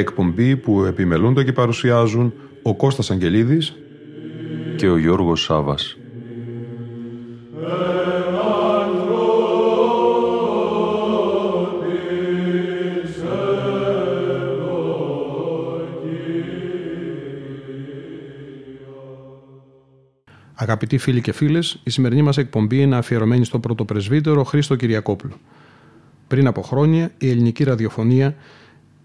εκπομπή που επιμελούνται και παρουσιάζουν ο Κώστας Αγγελίδης και ο Γιώργος Σάβας. Αγαπητοί φίλοι και φίλες, η σημερινή μας εκπομπή είναι αφιερωμένη στο πρωτοπρεσβύτερο Χρήστο Κυριακόπουλο. Πριν από χρόνια, η ελληνική ραδιοφωνία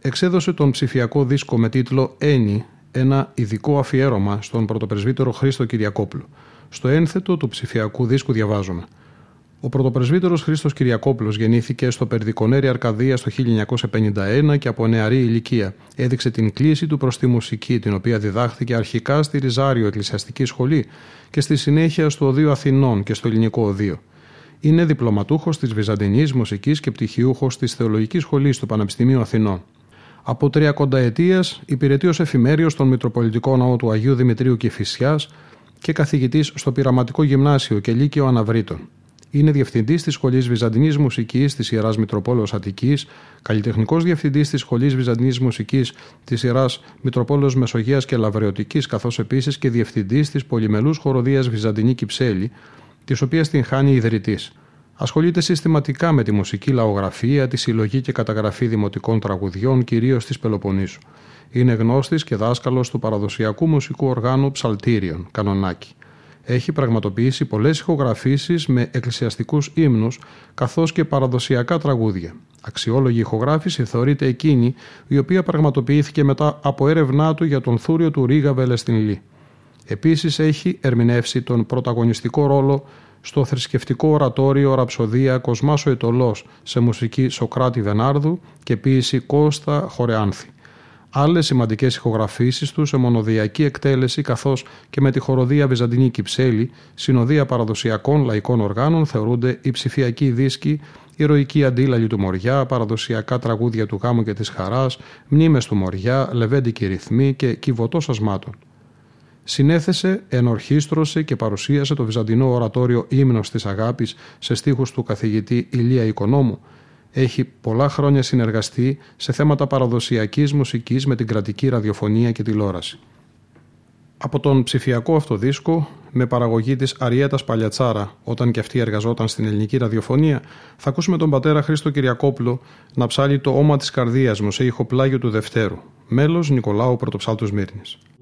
εξέδωσε τον ψηφιακό δίσκο με τίτλο «Ένι», ένα ειδικό αφιέρωμα στον πρωτοπρεσβύτερο Χρήστο Κυριακόπουλο. Στο ένθετο του ψηφιακού δίσκου διαβάζουμε. Ο πρωτοπρεσβύτερος Χρήστος Κυριακόπουλος γεννήθηκε στο Περδικονέρι Αρκαδία το 1951 και από νεαρή ηλικία έδειξε την κλίση του προς τη μουσική, την οποία διδάχθηκε αρχικά στη Ριζάριο Εκκλησιαστική Σχολή και στη συνέχεια στο Οδείο Αθηνών και στο Ελληνικό Οδείο. Είναι διπλωματούχος της Βυζαντινής Μουσικής και πτυχιούχος της Θεολογικής Σχολής του Πανεπιστημίου Αθηνών. Από τριακονταετία υπηρετεί ως εφημέριο στον Μητροπολιτικό Ναό του Αγίου Δημητρίου Κηφισιάς και καθηγητής στο Πειραματικό Γυμνάσιο και Λύκειο Αναβρίτων. Είναι διευθυντής της Σχολής Βυζαντινής Μουσικής της Ιεράς Μητροπόλεως Αττικής, καλλιτεχνικός διευθυντής της Σχολής Βυζαντινής Μουσικής της Ιεράς Μητροπόλεως Μεσογείας και Λαβρεωτικής, καθώς επίσης και διευθυντής της Πολυμελούς Χοροδίας Βυζαντινή Κυψέλη, της οποίας την χάνει ιδρυτής. Ασχολείται συστηματικά με τη μουσική λαογραφία, τη συλλογή και καταγραφή δημοτικών τραγουδιών, κυρίως της Πελοποννήσου. Είναι γνώστης και δάσκαλος του παραδοσιακού μουσικού οργάνου Ψαλτήριων, Κανονάκη. Έχει πραγματοποιήσει πολλές ηχογραφήσεις με εκκλησιαστικούς ύμνους καθώς και παραδοσιακά τραγούδια. Αξιόλογη ηχογράφηση θεωρείται εκείνη η οποία πραγματοποιήθηκε μετά από έρευνά του για τον θούριο του Ρίγα Βελεστινλή. Επίσης έχει ερμηνεύσει τον πρωταγωνιστικό ρόλο στο θρησκευτικό ορατόριο Ραψοδία Κοσμάσο Ετολός σε μουσική Σοκράτη Βενάρδου και ποίηση Κώστα Χορεάνθη. Άλλες σημαντικές ηχογραφήσεις του σε μονοδιακή εκτέλεση καθώς και με τη χοροδία Βυζαντινή Κυψέλη, συνοδεία παραδοσιακών λαϊκών οργάνων θεωρούνται η ψηφιακή δίσκη, ηρωική αντίλαλη του Μοριά, παραδοσιακά τραγούδια του γάμου και της χαράς, μνήμες του Μοριά, λεβέντικη ρυθμή και κυβωτό ασμάτων συνέθεσε, ενορχίστρωσε και παρουσίασε το βυζαντινό ορατόριο ύμνος της αγάπης σε στίχους του καθηγητή Ηλία Οικονόμου. Έχει πολλά χρόνια συνεργαστεί σε θέματα παραδοσιακής μουσικής με την κρατική ραδιοφωνία και τηλεόραση. Από τον ψηφιακό αυτοδίσκο, με παραγωγή της Αριέτας Παλιατσάρα, όταν και αυτή εργαζόταν στην ελληνική ραδιοφωνία, θα ακούσουμε τον πατέρα Χρήστο Κυριακόπουλο να ψάλει το «Όμα της καρδίας μου» σε ηχοπλάγιο του Δευτέρου, μέλος Νικολάου Πρωτοψάλτου Μύρνης.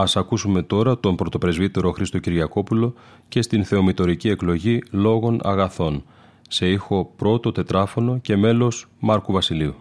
Ας ακούσουμε τώρα τον πρωτοπρεσβύτερο Χρήστο Κυριακόπουλο και στην θεομητορική εκλογή λόγων αγαθών, σε ήχο πρώτο τετράφωνο και μέλος Μάρκου Βασιλείου.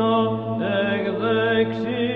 Rosa exexit.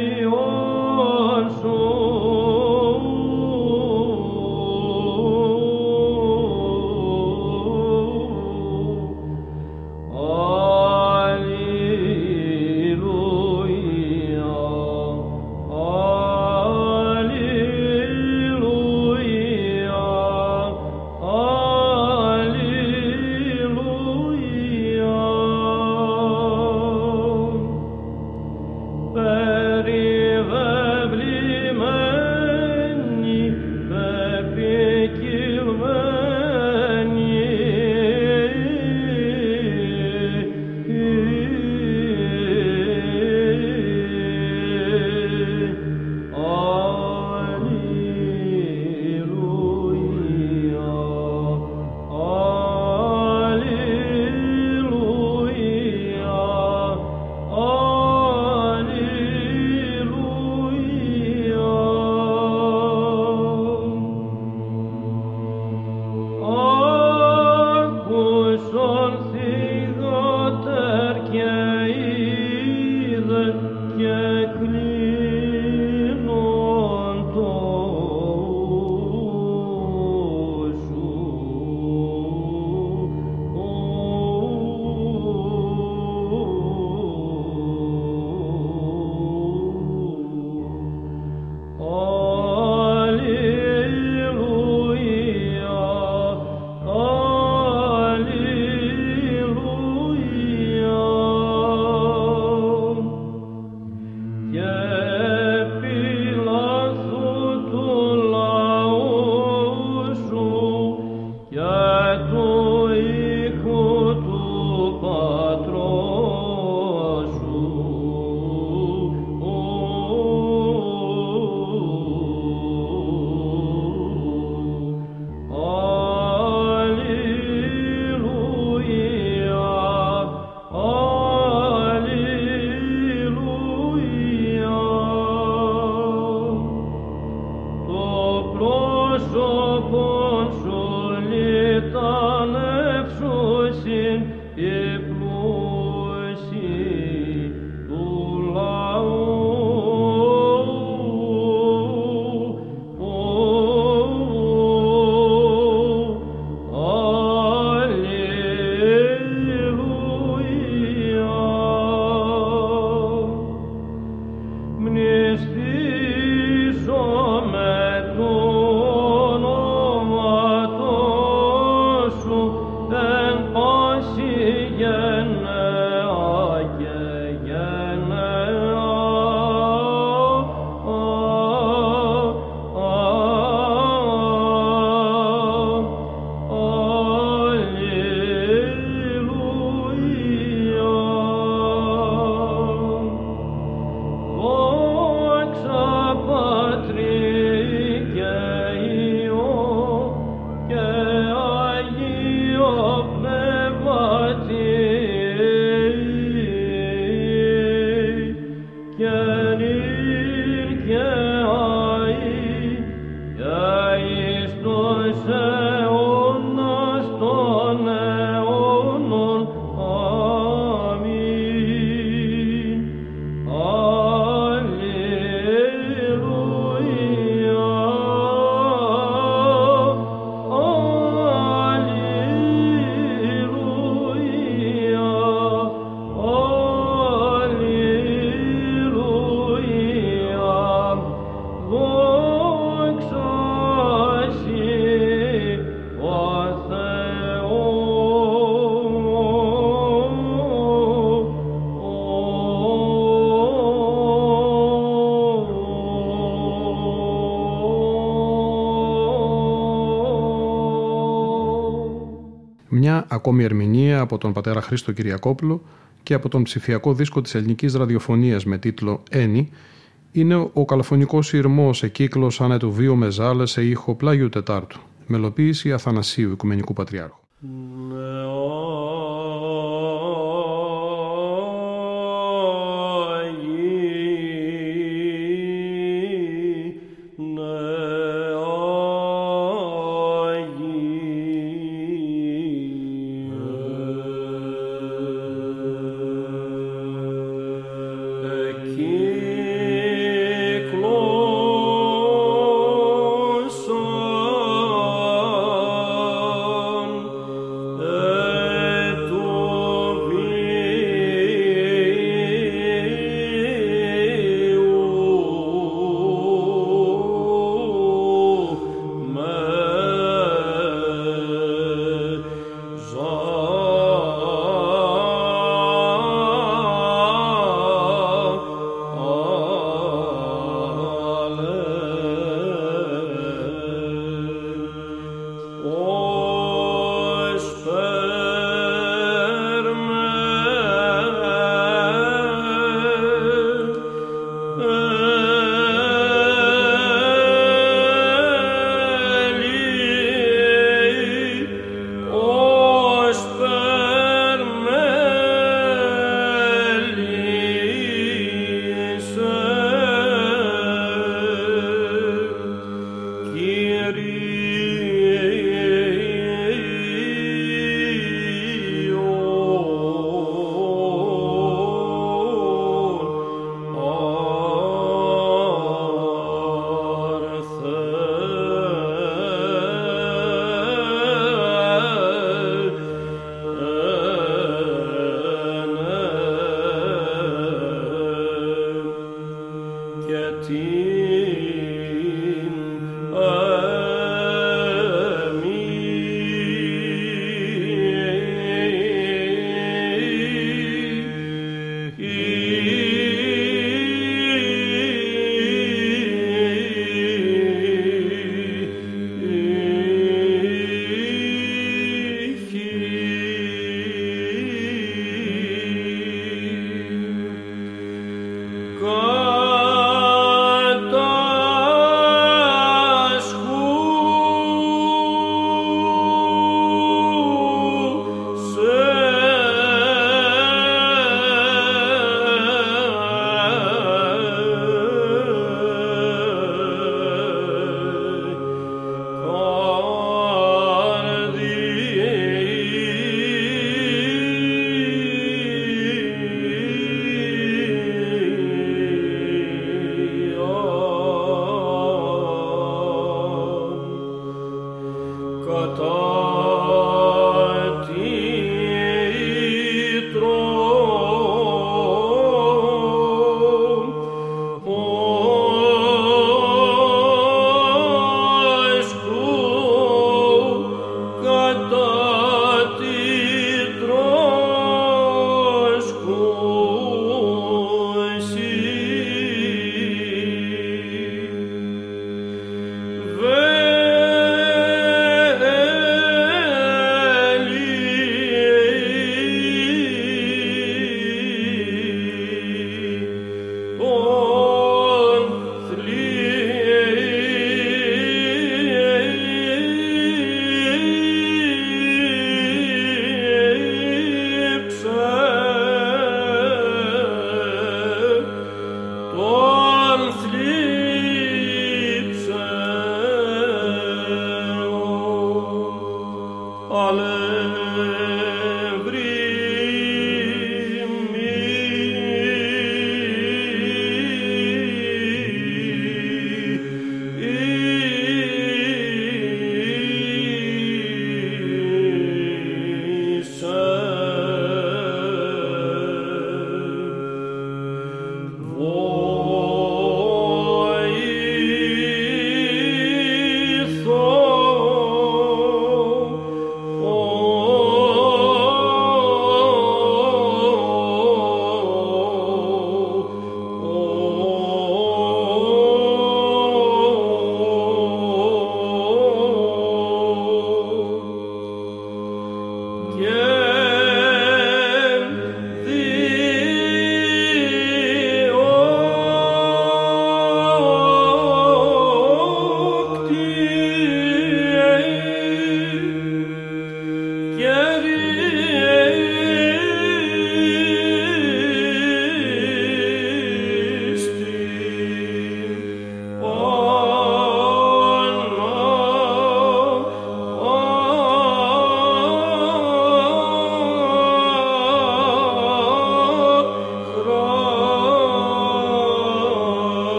الكافر ακόμη ερμηνεία από τον πατέρα Χρήστο Κυριακόπουλο και από τον ψηφιακό δίσκο της ελληνικής ραδιοφωνίας με τίτλο «Ένι» είναι ο καλαφωνικός ηρμός σε κύκλο σαν του βίου μεζάλε σε ήχο Πλάγιου Τετάρτου, μελοποίηση Αθανασίου Οικουμενικού Πατριάρχου.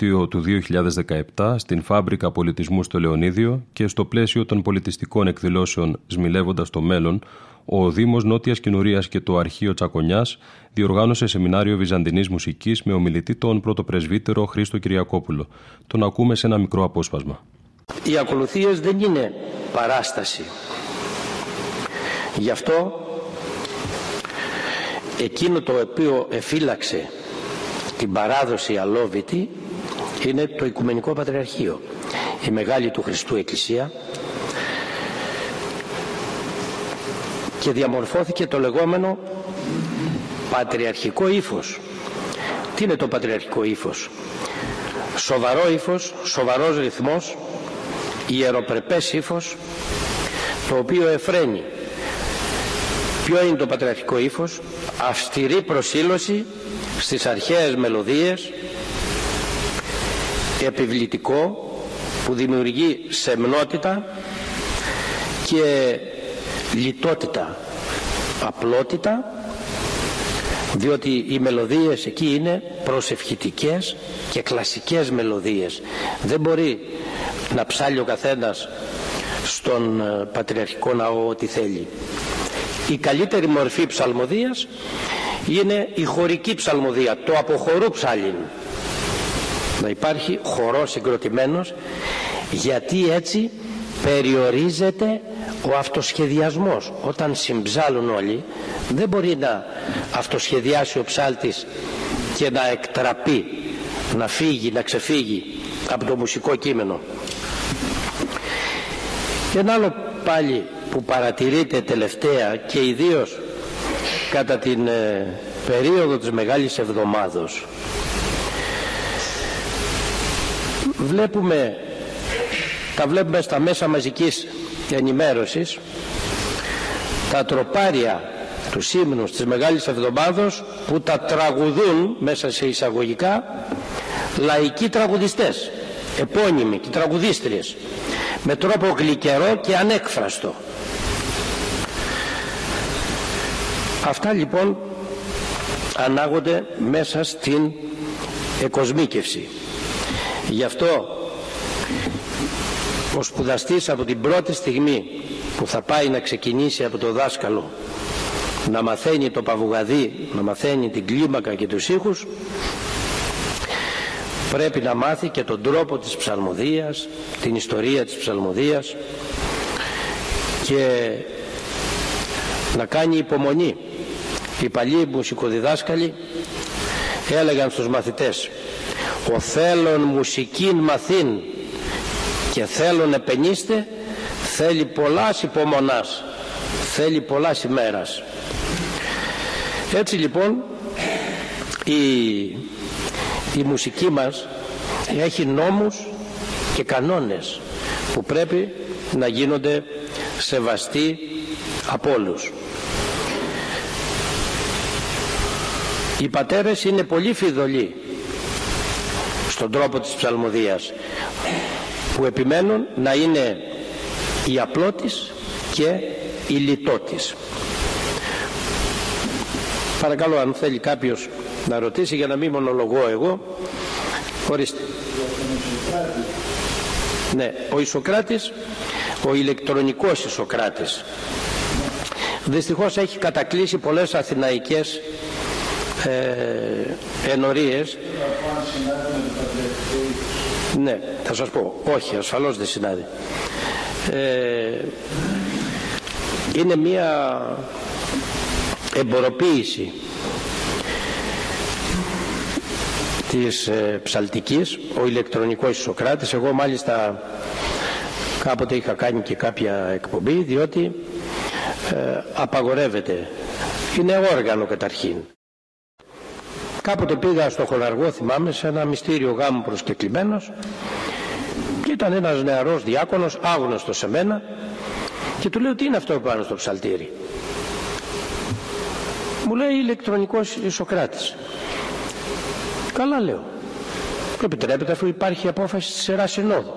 Μάρτιο του 2017 στην Φάμπρικα Πολιτισμού στο Λεωνίδιο και στο πλαίσιο των πολιτιστικών εκδηλώσεων Σμιλεύοντας το Μέλλον, ο Δήμος Νότιας Κοινουρίας και το Αρχείο Τσακονιάς διοργάνωσε σεμινάριο Βυζαντινής Μουσικής με ομιλητή τον πρωτοπρεσβύτερο Χρήστο Κυριακόπουλο. Τον ακούμε σε ένα μικρό απόσπασμα. Οι ακολουθίες δεν είναι παράσταση. Γι' αυτό εκείνο το οποίο εφύλαξε την παράδοση αλόβητη είναι το Οικουμενικό Πατριαρχείο η Μεγάλη του Χριστού Εκκλησία. Και διαμορφώθηκε το λεγόμενο πατριαρχικό ύφος. Τι είναι το πατριαρχικό ύφος; Σοβαρό ύφος, σοβαρός ρυθμός ιεροπρεπές ύφος το οποίο εφραίνει. Ποιο είναι το πατριαρχικό ύφος; Αυστηρή προσήλωση στις αρχαίες μελωδίες επιβλητικό που δημιουργεί σεμνότητα και λιτότητα. Απλότητα διότι οι μελωδίες εκεί είναι προσευχητικές και κλασικές μελωδίες. Δεν μπορεί να ψάλει ο καθένας στον ε, πατριαρχικό ναό ό,τι θέλει. Η καλύτερη μορφή ψαλμοδίας είναι η χωρική ψαλμοδία, το αποχωρού ψάλιν. Να υπάρχει χορός συγκροτημένος γιατί έτσι περιορίζεται ο αυτοσχεδιασμός. Όταν συμψάλουν όλοι δεν μπορεί να αυτοσχεδιάσει ο ψάλτης και να εκτραπεί, να φύγει, να ξεφύγει από το μουσικό κείμενο. Και ένα άλλο πάλι που παρατηρείται τελευταία και ιδίως κατά την ε, περίοδο της Μεγάλης Εβδομάδος βλέπουμε τα βλέπουμε στα μέσα μαζικής ενημέρωσης τα τροπάρια του σύμνους της Μεγάλης Εβδομάδος που τα τραγουδούν μέσα σε εισαγωγικά λαϊκοί τραγουδιστές επώνυμοι και τραγουδίστριες με τρόπο γλυκερό και ανέκφραστο Αυτά λοιπόν ανάγονται μέσα στην εκοσμίκευση. Γι' αυτό ο σπουδαστής από την πρώτη στιγμή που θα πάει να ξεκινήσει από το δάσκαλο να μαθαίνει το παβουγαδί, να μαθαίνει την κλίμακα και τους ήχους πρέπει να μάθει και τον τρόπο της ψαλμοδίας, την ιστορία της ψαλμοδίας και να κάνει υπομονή. Οι παλιοί μουσικοδιδάσκαλοι έλεγαν στους μαθητές ο θέλων μουσικήν μαθήν. Και θέλων επενίστε θέλει πολλάς υπομονάς θέλει πολλάς ημέρας. Έτσι λοιπόν η, η μουσική μας έχει νόμους και κανόνες που πρέπει να γίνονται σεβαστοί από όλους. Οι πατέρες είναι πολύ φιδωλοί στον τρόπο της ψαλμοδίας που επιμένουν να είναι η απλότης και η λιτότης. Παρακαλώ αν θέλει κάποιος να ρωτήσει για να μην μονολογώ εγώ. Ορίστε. Ναι, ο Ισοκράτης, ο ηλεκτρονικός Ισοκράτης. Δυστυχώς έχει κατακλείσει πολλές αθηναϊκές ε, ενορίες. Ναι θα σας πω. Όχι ασφαλώς δεν συνάδει. Ε, είναι μια εμποροποίηση της ε, ψαλτικής ο ηλεκτρονικός Σοκράτης. Εγώ μάλιστα κάποτε είχα κάνει και κάποια εκπομπή διότι ε, απαγορεύεται. Είναι όργανο καταρχήν Κάποτε πήγα στο χολαργό, θυμάμαι, σε ένα μυστήριο γάμο προσκεκλημένος και ήταν ένας νεαρός διάκονος, άγνωστος σε μένα και του λέω τι είναι αυτό πάνω στο ψαλτήρι; Μου λέει ηλεκτρονικός Σοκράτης. Καλά λέω. Το επιτρέπεται αφού υπάρχει απόφαση της Ιεράς Συνόδου.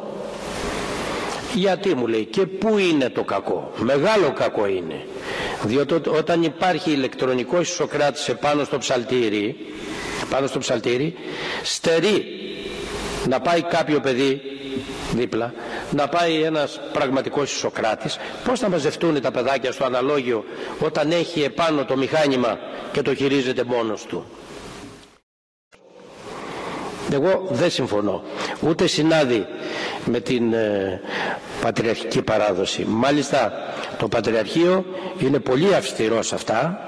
Γιατί μου λέει και πού είναι το κακό; Μεγάλο κακό είναι. Διότι όταν υπάρχει ηλεκτρονικός Σοκράτης επάνω στο ψαλτήρι πάνω στο ψαλτήρι στερεί να πάει κάποιο παιδί δίπλα, να πάει ένας πραγματικός Σοκράτης, πώς θα μαζευτούν τα παιδάκια στο αναλόγιο όταν έχει επάνω το μηχάνημα και το χειρίζεται μόνος του; Εγώ δεν συμφωνώ. Ούτε συνάδει με την ε, πατριαρχική παράδοση. Μάλιστα το Πατριαρχείο είναι πολύ αυστηρό σε αυτά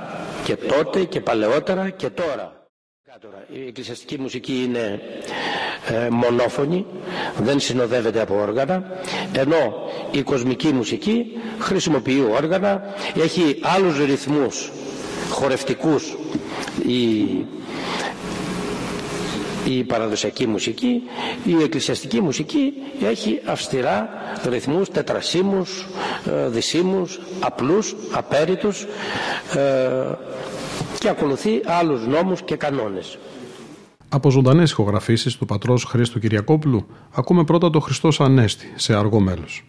και τότε και παλαιότερα και τώρα. Η εκκλησιαστική μουσική είναι ε, μονόφωνη, δεν συνοδεύεται από όργανα, ενώ η κοσμική μουσική χρησιμοποιεί όργανα, έχει άλλους ρυθμούς χορευτικούς η, η παραδοσιακή μουσική, η εκκλησιαστική μουσική έχει αυστηρά ρυθμούς, τετρασίμους, ε, δυσίμους, απλούς, απέριτους ε, και ακολουθεί άλλους νόμους και κανόνες. Από ζωντανές ηχογραφήσεις του πατρός Χρήστου Κυριακόπουλου, ακούμε πρώτα το Χριστό Ανέστη σε αργό μέλος.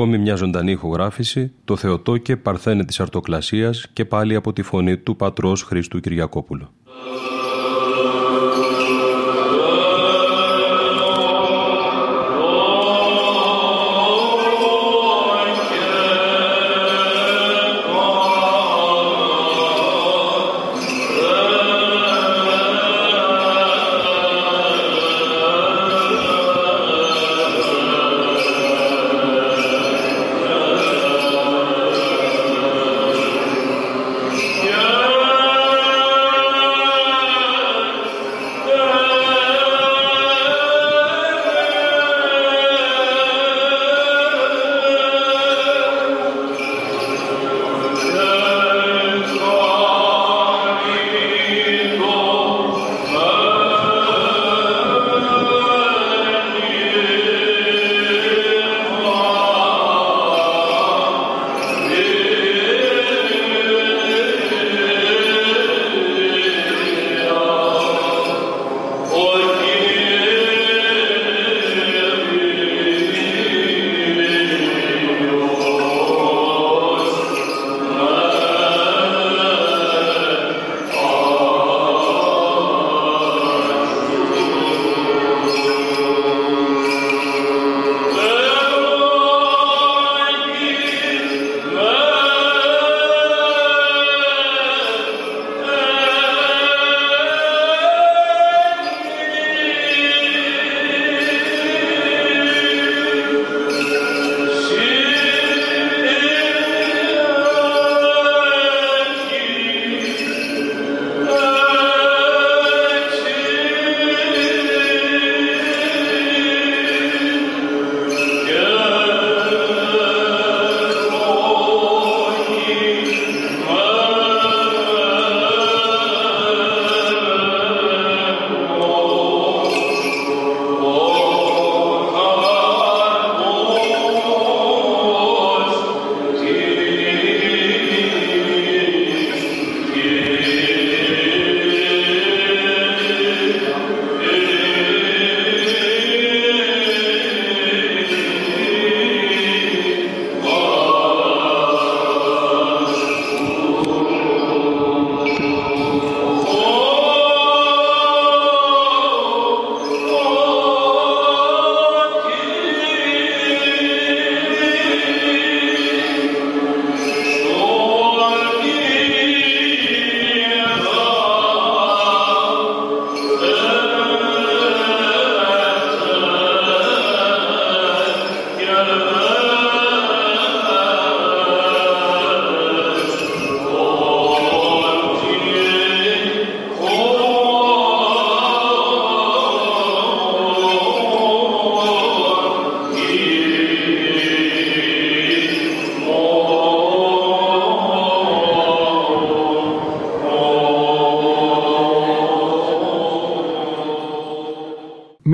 Ακόμη μια ζωντανή ηχογράφηση, το Θεοτό και Παρθένε της Αρτοκλασίας και πάλι από τη φωνή του πατρός Χριστού Κυριακόπουλου.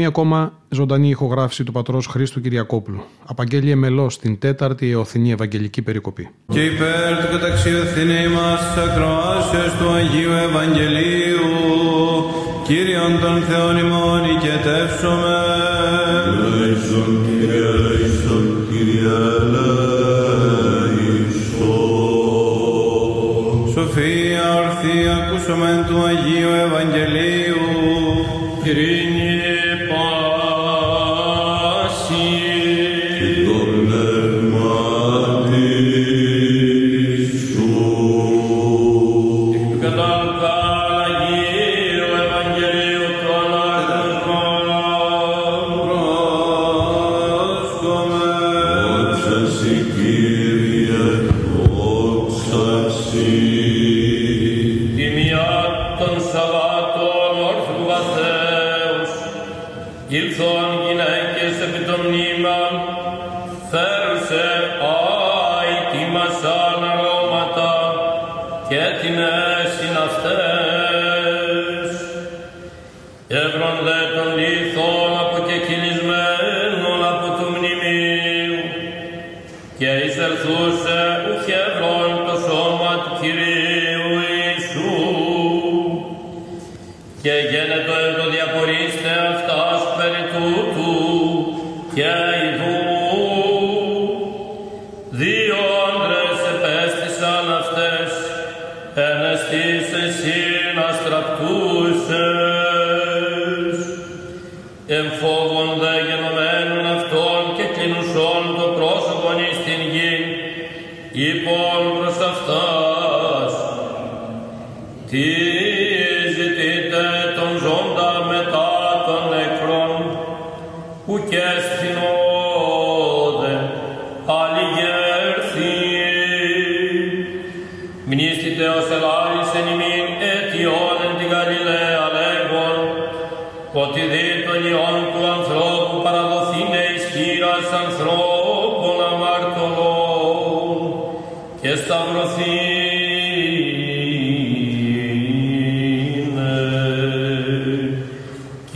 Μία ακόμα ζωντανή ηχογράφηση του πατρός Χρήστου Κυριακόπουλου. Απαγγέλει εμελό στην τέταρτη εωθινή Ευαγγελική Περικοπή. Και υπέρ του καταξιοθήνη μας ακροάσεως του Αγίου Ευαγγελίου Κύριον των Θεών ημών οικετεύσομαι. Λέησον Κύριε, λέησον Κύριε, λέησον. Σοφία ορθή ακούσομεν του Αγίου Ευαγγελίου. Ειρήνη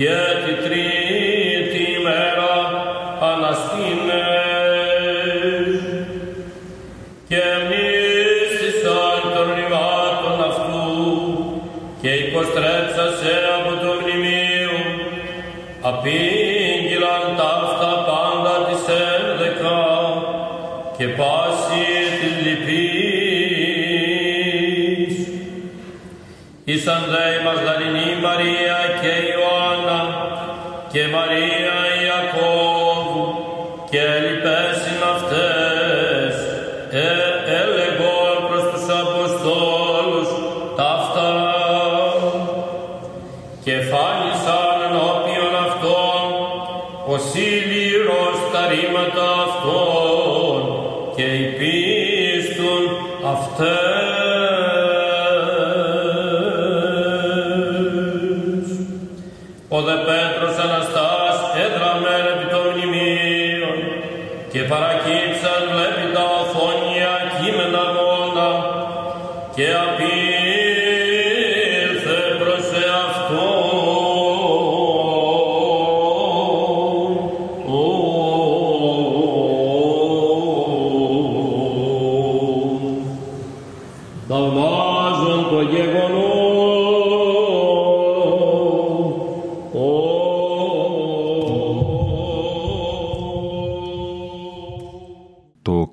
και τη τρίτη ημέρα αναστήνες και μνήστησαν των ρημάτων αυτού και υποστρέψασε από το μνημείο απήγγειλαν ταύτα πάντα της ένδεκα και πάση της λυπής. Ήσαν δε η Μαγδαληνή Μαρία και η Ιωάννα και Μαρία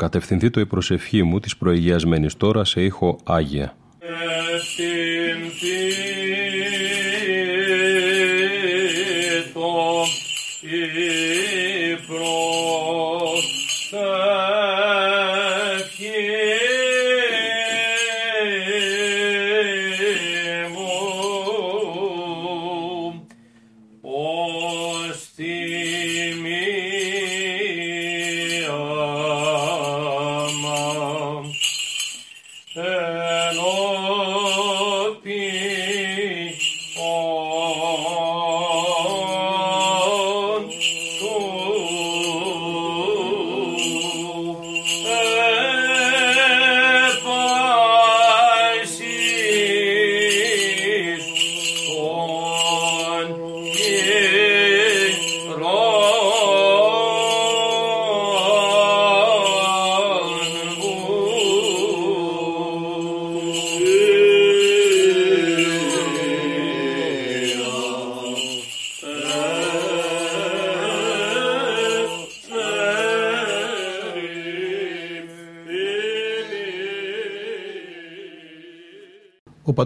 Το κατευθυνθήτω η προσευχή μου της προηγιασμένης τώρα σε ήχο Άγια. Ως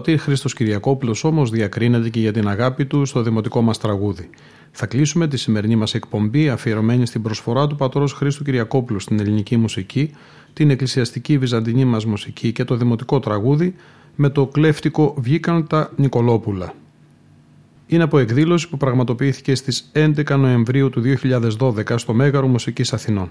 πατήρ Χρήστος Κυριακόπουλος όμως διακρίνεται και για την αγάπη του στο δημοτικό μας τραγούδι. Θα κλείσουμε τη σημερινή μας εκπομπή αφιερωμένη στην προσφορά του πατρός Χρήστου Κυριακόπουλου στην ελληνική μουσική, την εκκλησιαστική βυζαντινή μας μουσική και το δημοτικό τραγούδι με το κλέφτικο Βγήκαν τα Νικολόπουλα. Είναι από εκδήλωση που πραγματοποιήθηκε στις 11 Νοεμβρίου του 2012 στο Μέγαρο Μουσικής Αθηνών.